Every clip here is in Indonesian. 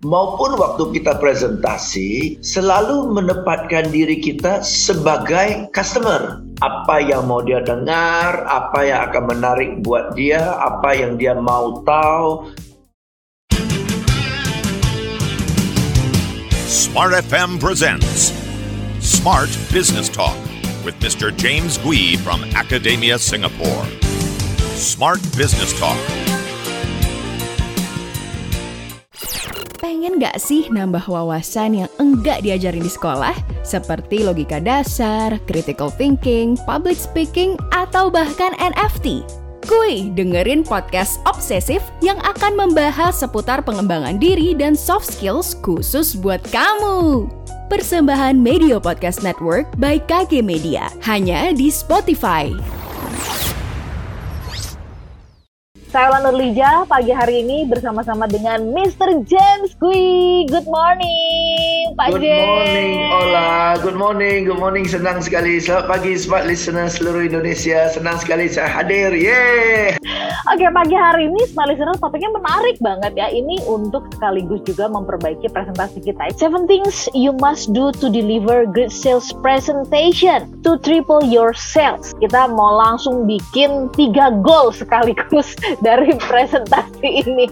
maupun waktu kita presentasi selalu menempatkan diri kita sebagai customer. Apa yang mau dia dengar, apa yang akan menarik buat dia, apa yang dia mau tahu. Smart FM presents Smart Business Talk with Mr. James Gui from Academia Singapore. Smart Business Talk Pengen gak sih nambah wawasan yang enggak diajarin di sekolah? Seperti logika dasar, critical thinking, public speaking, atau bahkan NFT? Kuy, dengerin podcast obsesif yang akan membahas seputar pengembangan diri dan soft skills khusus buat kamu. Persembahan Media Podcast Network by KG Media, hanya di Spotify. Saya Lana Lija, pagi hari ini bersama-sama dengan Mr. James Gui. Good morning, Pak Good James. morning, Ola. Good morning, good morning. Senang sekali. Selamat pagi, smart listener seluruh Indonesia. Senang sekali saya hadir. Yeay! Oke, pagi hari ini Smart Listener topiknya menarik banget ya. Ini untuk sekaligus juga memperbaiki presentasi kita. Seven things you must do to deliver great sales presentation to triple your sales. Kita mau langsung bikin tiga goal sekaligus dari presentasi ini.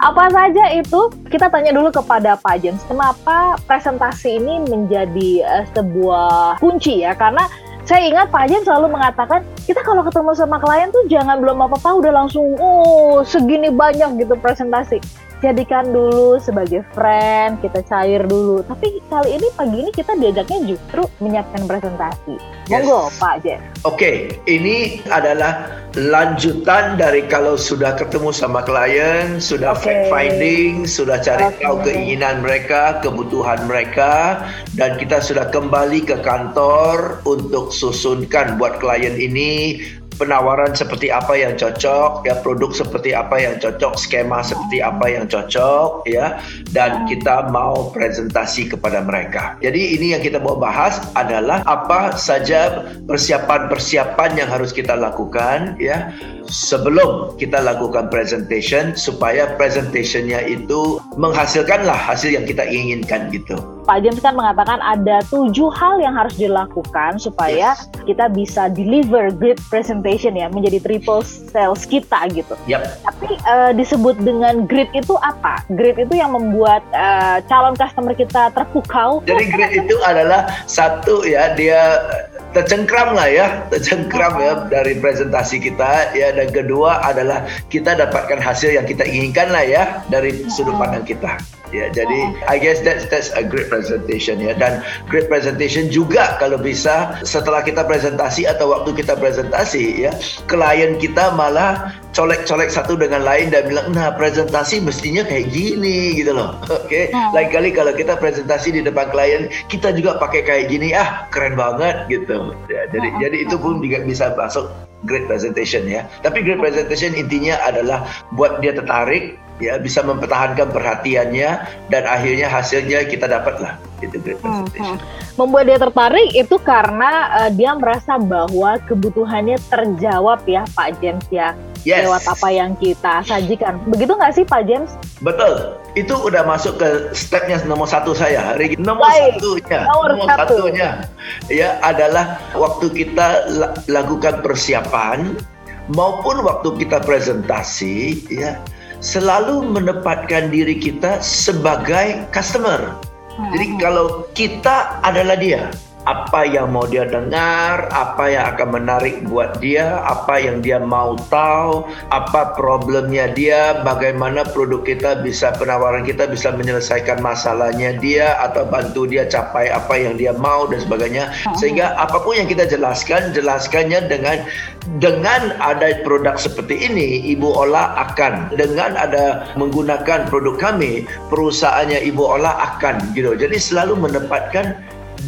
Apa saja itu? Kita tanya dulu kepada Pak James. Kenapa presentasi ini menjadi eh, sebuah kunci ya? Karena saya ingat Pak Jen selalu mengatakan kita kalau ketemu sama klien tuh jangan belum apa-apa udah langsung oh segini banyak gitu presentasi jadikan dulu sebagai friend kita cair dulu tapi kali ini pagi ini kita diajaknya justru menyiapkan presentasi Yes. monggo Pak Jen Oke, ini adalah lanjutan dari kalau sudah ketemu sama klien, sudah Oke. fact finding, sudah cari Oke. tahu keinginan mereka, kebutuhan mereka, dan kita sudah kembali ke kantor untuk susunkan buat klien ini penawaran seperti apa yang cocok, ya produk seperti apa yang cocok, skema seperti apa yang cocok, ya, dan kita mau presentasi kepada mereka. Jadi ini yang kita mau bahas adalah apa saja persiapan-persiapan yang harus kita lakukan, ya, sebelum kita lakukan presentation supaya presentationnya itu menghasilkanlah hasil yang kita inginkan gitu. Pak James kan mengatakan ada tujuh hal yang harus dilakukan supaya Yes. kita bisa deliver great presentation ya menjadi triple sales kita gitu Yap. Tapi eh, disebut dengan grit itu apa? Grit itu yang membuat eh, calon customer kita terpukau. Jadi grade itu adalah satu ya dia tercengkram lah ya, tercengkram ya dari presentasi kita ya dan kedua adalah kita dapatkan hasil yang kita inginkan lah ya dari sudut pandang kita. Ya, jadi I guess that's that's a great presentation ya dan great presentation juga kalau bisa setelah kita presentasi atau waktu kita presentasi ya klien kita malah colek-colek satu dengan lain dan bilang nah presentasi mestinya kayak gini gitu loh. Oke, Hmm. lain kali kalau kita presentasi di depan klien kita juga pakai kayak gini ah keren banget gitu. Ya, jadi Hmm. jadi itu pun juga bisa masuk great presentation ya. Tapi great presentation intinya adalah buat dia tertarik ya bisa mempertahankan perhatiannya dan akhirnya hasilnya kita dapat lah itu great Hmm, presentation. Membuat dia tertarik itu karena eh, dia merasa bahwa kebutuhannya terjawab ya Pak James ya Yes. lewat apa yang kita sajikan. Begitu nggak sih Pak James? Betul. Itu udah masuk ke stepnya nomor satu saya. Ini. Nomor Baik. satunya, Nomor satu. satunya, ya adalah waktu kita la- lakukan persiapan maupun waktu kita presentasi, ya selalu menempatkan diri kita sebagai customer. Jadi kalau kita adalah dia, apa yang mau dia dengar, apa yang akan menarik buat dia, apa yang dia mau tahu, apa problemnya dia, bagaimana produk kita bisa penawaran kita bisa menyelesaikan masalahnya dia atau bantu dia capai apa yang dia mau dan sebagainya. Sehingga apa pun yang kita jelaskan, jelaskannya dengan dengan ada produk seperti ini, Ibu Ola akan dengan ada menggunakan produk kami, perusahaannya Ibu Ola akan gitu. Jadi selalu menempatkan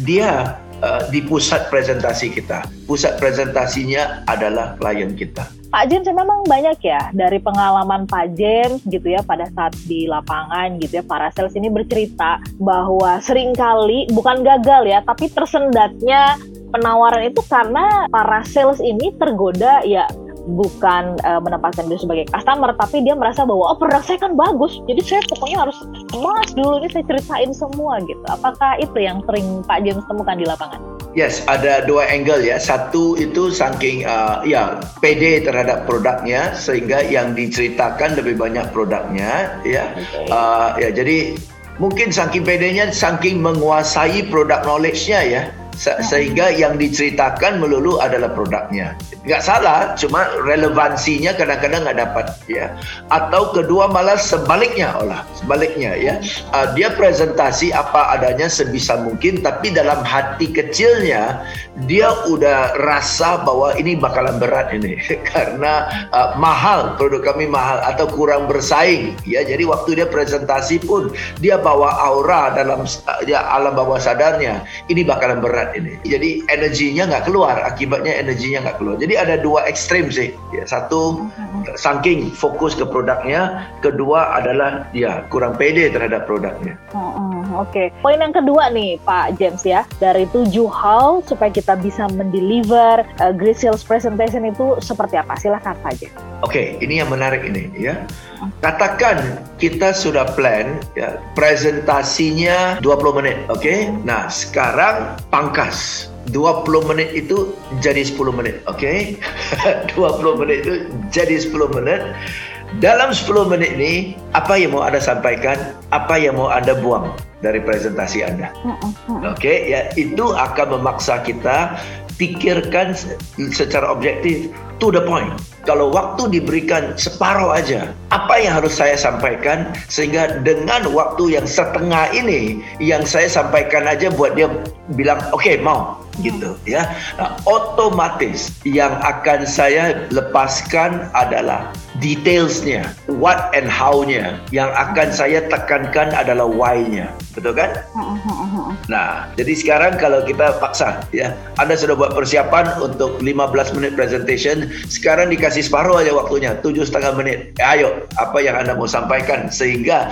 dia uh, di pusat presentasi kita. Pusat presentasinya adalah klien kita. Pak James ya memang banyak ya dari pengalaman Pak James gitu ya pada saat di lapangan gitu ya para sales ini bercerita bahwa sering kali bukan gagal ya tapi tersendatnya penawaran itu karena para sales ini tergoda ya bukan uh, menempatkan diri sebagai customer, tapi dia merasa bahwa oh produk saya kan bagus, jadi saya pokoknya harus emas dulu ini saya ceritain semua gitu. Apakah itu yang sering Pak James temukan di lapangan? Yes, ada dua angle ya. Satu itu saking uh, ya PD terhadap produknya sehingga yang diceritakan lebih banyak produknya ya. Okay. Uh, ya jadi mungkin saking PD-nya saking menguasai produk knowledge-nya ya Se sehingga yang diceritakan melulu adalah produknya. Nggak salah, cuma relevansinya kadang-kadang nggak dapat ya. Atau kedua malah sebaliknya olah, sebaliknya ya. Uh, dia presentasi apa adanya sebisa mungkin, tapi dalam hati kecilnya dia udah rasa bahwa ini bakalan berat ini karena uh, mahal produk kami mahal atau kurang bersaing ya. Jadi waktu dia presentasi pun dia bawa aura dalam uh, ya, alam bawah sadarnya ini bakalan berat berat ini. Jadi energinya nggak keluar, akibatnya energinya nggak keluar. Jadi ada dua ekstrim sih. Ya, satu saking fokus ke produknya, kedua adalah ya kurang pede terhadap produknya. Oke, okay. poin yang kedua nih Pak James ya, dari tujuh hal supaya kita bisa mendeliver uh, great sales presentation itu seperti apa? Silahkan Pak James. Oke, okay, ini yang menarik ini ya. Katakan kita sudah plan ya presentasinya 20 menit, oke? Okay? Nah, sekarang pangkas 20 menit itu jadi 10 menit, oke? Okay? 20 menit itu jadi 10 menit. Dalam 10 menit ini, apa yang mau Anda sampaikan, apa yang mau Anda buang dari presentasi Anda. Oke, okay? ya itu akan memaksa kita pikirkan secara objektif to the point. Kalau waktu diberikan separuh aja, apa yang harus saya sampaikan sehingga dengan waktu yang setengah ini yang saya sampaikan aja buat dia bilang oke okay, mau gitu ya. Nah, otomatis yang akan saya lepaskan adalah detailsnya, what and how-nya. Yang akan saya tekankan adalah why-nya. Betul kan? Nah, jadi sekarang kalau kita paksa ya, Anda sudah buat persiapan untuk 15 menit presentation, sekarang dikasih separuh aja waktunya, tujuh setengah menit. Ya, ayo, apa yang Anda mau sampaikan sehingga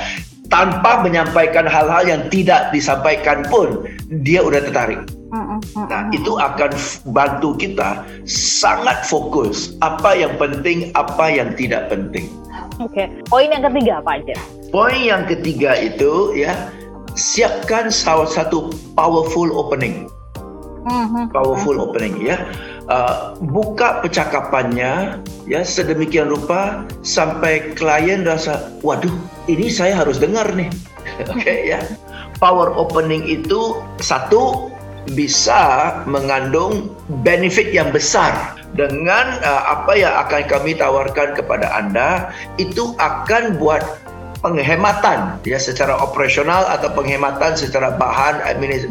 tanpa menyampaikan hal-hal yang tidak disampaikan pun dia udah tertarik. Nah, itu akan bantu kita sangat fokus apa yang penting, apa yang tidak penting. Oke, okay. poin yang ketiga apa aja? Poin yang ketiga itu ya, siapkan salah satu powerful opening. Mm-hmm. Powerful opening ya. Uh, buka percakapannya ya sedemikian rupa sampai klien rasa, waduh, ini saya harus dengar nih. Oke okay, ya. Power opening itu satu bisa mengandung benefit yang besar. Dengan uh, apa yang akan kami tawarkan kepada Anda itu akan buat penghematan ya secara operasional atau penghematan secara bahan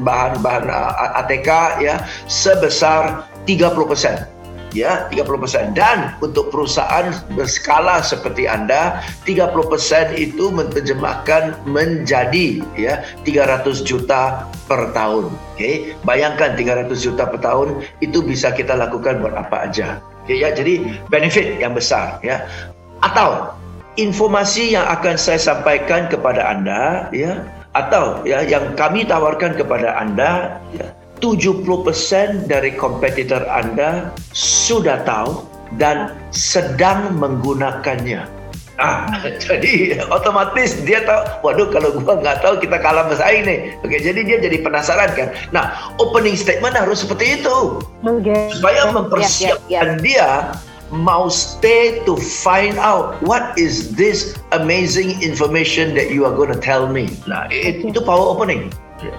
bahan bahan uh, ATK ya sebesar 30% ya 30% dan untuk perusahaan berskala seperti Anda 30% itu menerjemahkan menjadi ya 300 juta per tahun. Oke okay? bayangkan 300 juta per tahun itu bisa kita lakukan buat apa aja. Okay, ya jadi benefit yang besar ya. Atau informasi yang akan saya sampaikan kepada Anda ya atau ya yang kami tawarkan kepada Anda ya 70% dari kompetitor Anda sudah tahu dan sedang menggunakannya. Ah, jadi otomatis dia tahu, waduh kalau gua nggak tahu kita kalah bersaing nih. Oke, jadi dia jadi penasaran kan. Nah, opening statement harus seperti itu. Okay. Supaya mempersiapkan yeah, yeah, yeah. dia mau stay to find out what is this amazing information that you are going to tell me. Nah, itu power opening.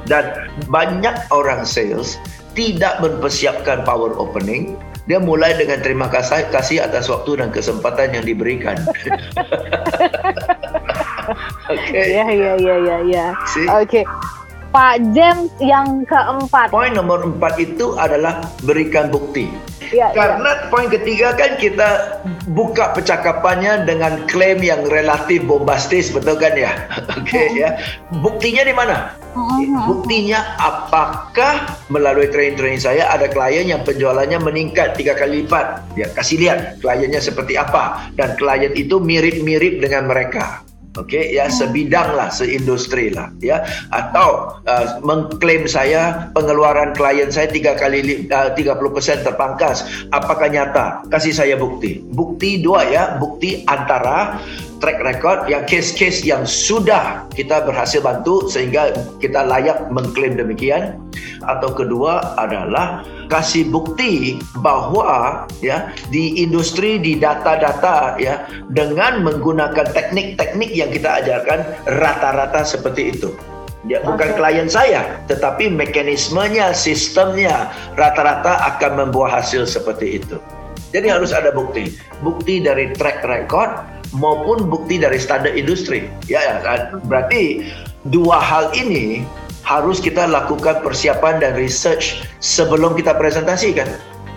Dan banyak orang sales tidak mempersiapkan power opening. Dia mulai dengan terima kasih kasih atas waktu dan kesempatan yang diberikan. Oke. Ya ya ya ya ya. Oke. Pak James yang keempat. Poin nomor empat itu adalah berikan bukti. Ya, Karena ya. poin ketiga kan kita buka percakapannya dengan klaim yang relatif bombastis, betul kan ya? Oke okay, ya. Buktinya di mana? Buktinya apakah melalui training-training saya ada klien yang penjualannya meningkat tiga kali lipat? Ya kasih lihat kliennya seperti apa dan klien itu mirip-mirip dengan mereka. Okey, ya sebidang lah, seindustri lah, ya. Atau uh, mengklaim saya pengeluaran klien saya tiga kali uh, 30% terpangkas. Apakah nyata? Kasih saya bukti. Bukti dua ya, bukti antara track record yang case-case yang sudah kita berhasil bantu sehingga kita layak mengklaim demikian atau kedua adalah kasih bukti bahawa ya di industri di data-data ya dengan menggunakan teknik-teknik yang kita ajarkan rata-rata seperti itu Ya, bukan okay. klien saya, tetapi mekanismenya, sistemnya rata-rata akan membuat hasil seperti itu. Jadi harus ada bukti. Bukti dari track record maupun bukti dari standar industri. Ya, ya kan? berarti dua hal ini harus kita lakukan persiapan dan research sebelum kita presentasikan.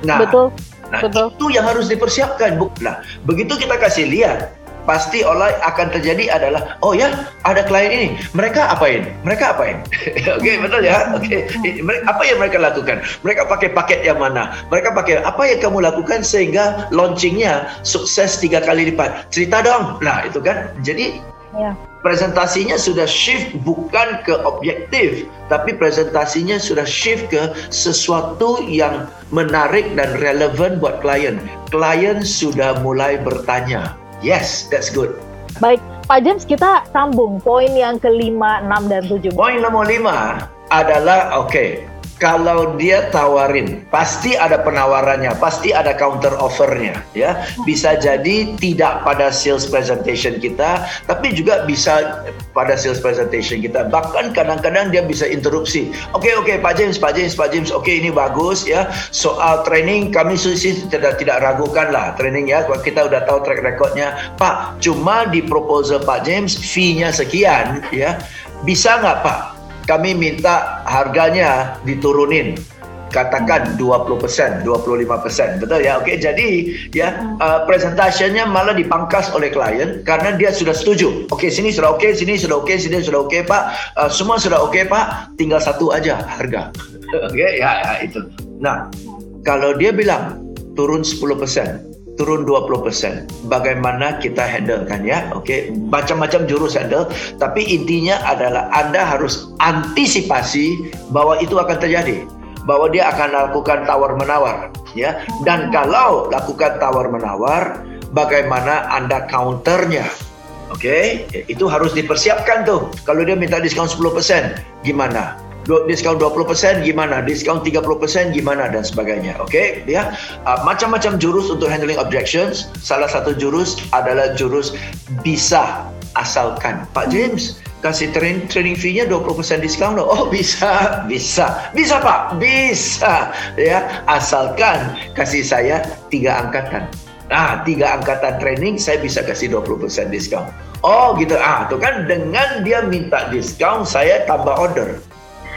Nah, betul. Nah, betul. itu yang harus dipersiapkan. Nah, begitu kita kasih lihat pasti oleh akan terjadi adalah oh ya ada klien ini. Mereka apain mereka apain oke okay, betul ya? Oke. Okay. apa yang mereka lakukan? Mereka pakai paket yang mana? Mereka pakai apa yang kamu lakukan sehingga launchingnya sukses tiga kali lipat? Cerita dong. Nah itu kan. Jadi ya. presentasinya sudah shift bukan ke objektif tapi presentasinya sudah shift ke sesuatu yang menarik dan relevan buat klien. Klien sudah mulai bertanya Yes, that's good. Baik, Pak James kita sambung poin yang kelima, enam dan tujuh. Poin nomor lima adalah oke. Okay, kalau dia tawarin, pasti ada penawarannya, pasti ada counter offernya, ya. Bisa jadi tidak pada sales presentation kita, tapi juga bisa pada sales presentation kita. Bahkan kadang-kadang dia bisa interupsi. Oke, okay, oke, okay, Pak James, Pak James, Pak James, oke okay, ini bagus, ya. Soal training kami sih tidak tidak ragukan lah training ya. Kita udah tahu track recordnya, Pak. Cuma di proposal Pak James fee-nya sekian, ya. Bisa nggak Pak? Kami minta harganya diturunin katakan 20%, 25%. Betul ya? Okey, jadi ya uh, presentasinya malah dipangkas oleh klien karena dia sudah setuju. Okey, sini sudah okey, sini sudah okey, sini sudah okey, Pak. Uh, semua sudah okey, Pak. Tinggal satu aja harga. okey, ya, ya itu. Nah, kalau dia bilang turun 10%, turun 20%. Bagaimana kita handle kan ya? Okey, macam-macam jurus handle, tapi intinya adalah Anda harus antisipasi bahwa itu akan terjadi. Bahwa dia akan lakukan tawar-menawar, ya. Dan kalau lakukan tawar-menawar, bagaimana Anda counternya? Okey, itu harus dipersiapkan tuh. Kalau dia minta diskon 10%, gimana? Diskon 20% gimana, diskon 30% gimana dan sebagainya. Oke, okay? ya. Uh, macam-macam jurus untuk handling objections. Salah satu jurus adalah jurus bisa asalkan. Pak James, kasih train, training fee-nya 20% diskon loh. Oh, bisa, bisa. Bisa, Pak. Bisa. Ya, asalkan kasih saya tiga angkatan. Nah, tiga angkatan training saya bisa kasih 20% diskon. Oh gitu, ah tuh kan dengan dia minta diskon saya tambah order.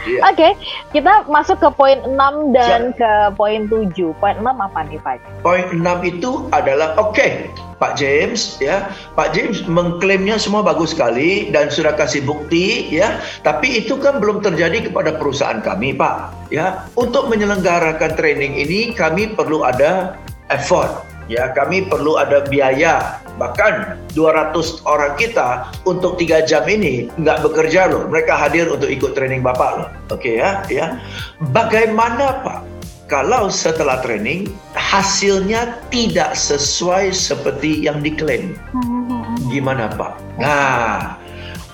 Iya. Oke, okay, kita masuk ke poin 6 dan Siap. ke poin 7. Poin 6 apa nih, Pak? Poin 6 itu adalah oke, okay, Pak James ya. Pak James mengklaimnya semua bagus sekali dan sudah kasih bukti ya. Tapi itu kan belum terjadi kepada perusahaan kami, Pak. Ya, untuk menyelenggarakan training ini kami perlu ada effort ya kami perlu ada biaya. Bahkan 200 orang kita untuk tiga jam ini nggak bekerja loh. Mereka hadir untuk ikut training bapak loh. Oke okay, ya ya. Bagaimana pak? Kalau setelah training hasilnya tidak sesuai seperti yang diklaim. Gimana pak? Nah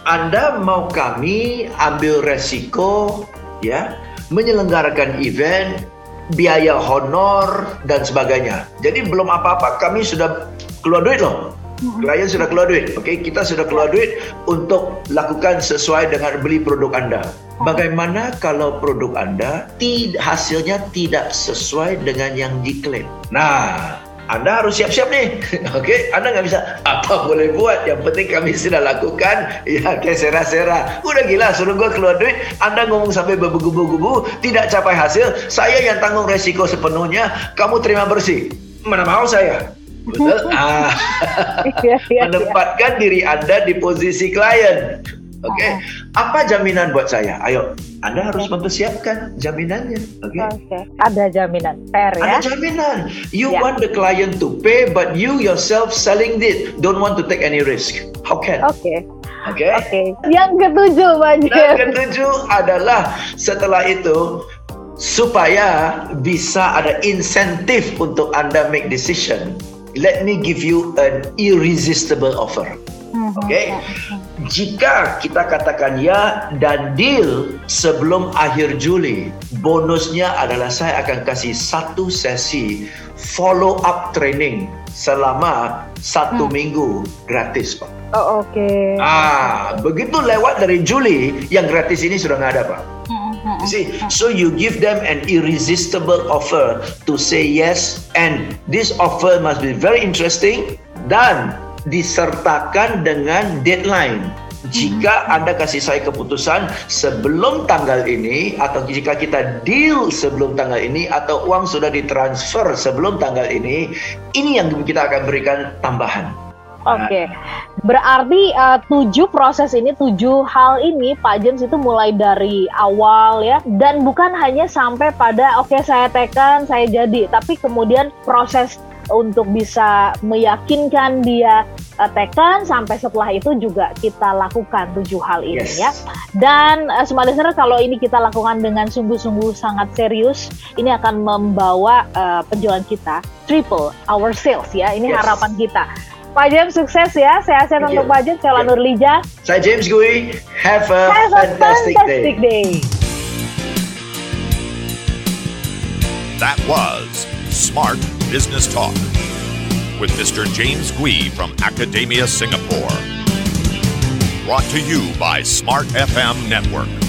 anda mau kami ambil resiko ya menyelenggarakan event biaya honor dan sebagainya. Jadi belum apa-apa, kami sudah keluar duit loh. Klien sudah keluar duit, oke? Okay? Kita sudah keluar duit untuk lakukan sesuai dengan beli produk Anda. Bagaimana kalau produk Anda tidak hasilnya tidak sesuai dengan yang diklaim? Nah, anda harus siap-siap nih. Oke, okay? Anda nggak bisa apa boleh buat. Yang penting kami sudah lakukan. Ya, kayak sera-sera. Udah gila, suruh gue keluar duit. Anda ngomong sampai bergubu-gubu, tidak capai hasil. Saya yang tanggung resiko sepenuhnya. Kamu terima bersih. Mana mau saya? Betul? ah, iya, iya, iya. menempatkan diri Anda di posisi klien. Oke, okay? apa jaminan buat saya? Ayo, Anda harus mempersiapkan jaminannya. Oke. Okay? Okay. Ada jaminan, fair ya. Ada jaminan. You yeah. want the client to pay, but you yourself selling it don't want to take any risk. How can? Oke. Okay. Oke. Okay? Oke. Okay. Yang ketujuh, Pak Yang ketujuh adalah setelah itu supaya bisa ada insentif untuk Anda make decision. Let me give you an irresistible offer. Hmm, Oke. Okay? Hmm, Jika kita katakan ya dan deal sebelum akhir Juli, bonusnya adalah saya akan kasih satu sesi follow up training selama satu hmm. minggu gratis, Pak. Oh, oke. Okay. Ah, begitu lewat dari Juli, yang gratis ini sudah nggak ada, Pak. You see, so you give them an irresistible offer to say yes, and this offer must be very interesting dan disertakan dengan deadline. Jika Anda kasih saya keputusan sebelum tanggal ini atau jika kita deal sebelum tanggal ini atau uang sudah ditransfer sebelum tanggal ini, ini yang kita akan berikan tambahan. Oke, okay. berarti uh, tujuh proses ini, tujuh hal ini, Pak James itu mulai dari awal ya, dan bukan hanya sampai pada oke okay, saya tekan, saya jadi, tapi kemudian proses untuk bisa meyakinkan dia uh, tekan sampai setelah itu juga kita lakukan tujuh hal ini yes. ya. Dan uh, semua listener kalau ini kita lakukan dengan sungguh-sungguh sangat serius, ini akan membawa uh, penjualan kita triple our sales ya. Ini yes. harapan kita. Pak James sukses ya. Sehat-sehat untuk Pak James. Saya Lanur Lija. Saya James Gui. Have a, Have a fantastic, fantastic day. day. That was Smart Business Talk with Mr. James Gui from Academia Singapore. Brought to you by Smart FM Network.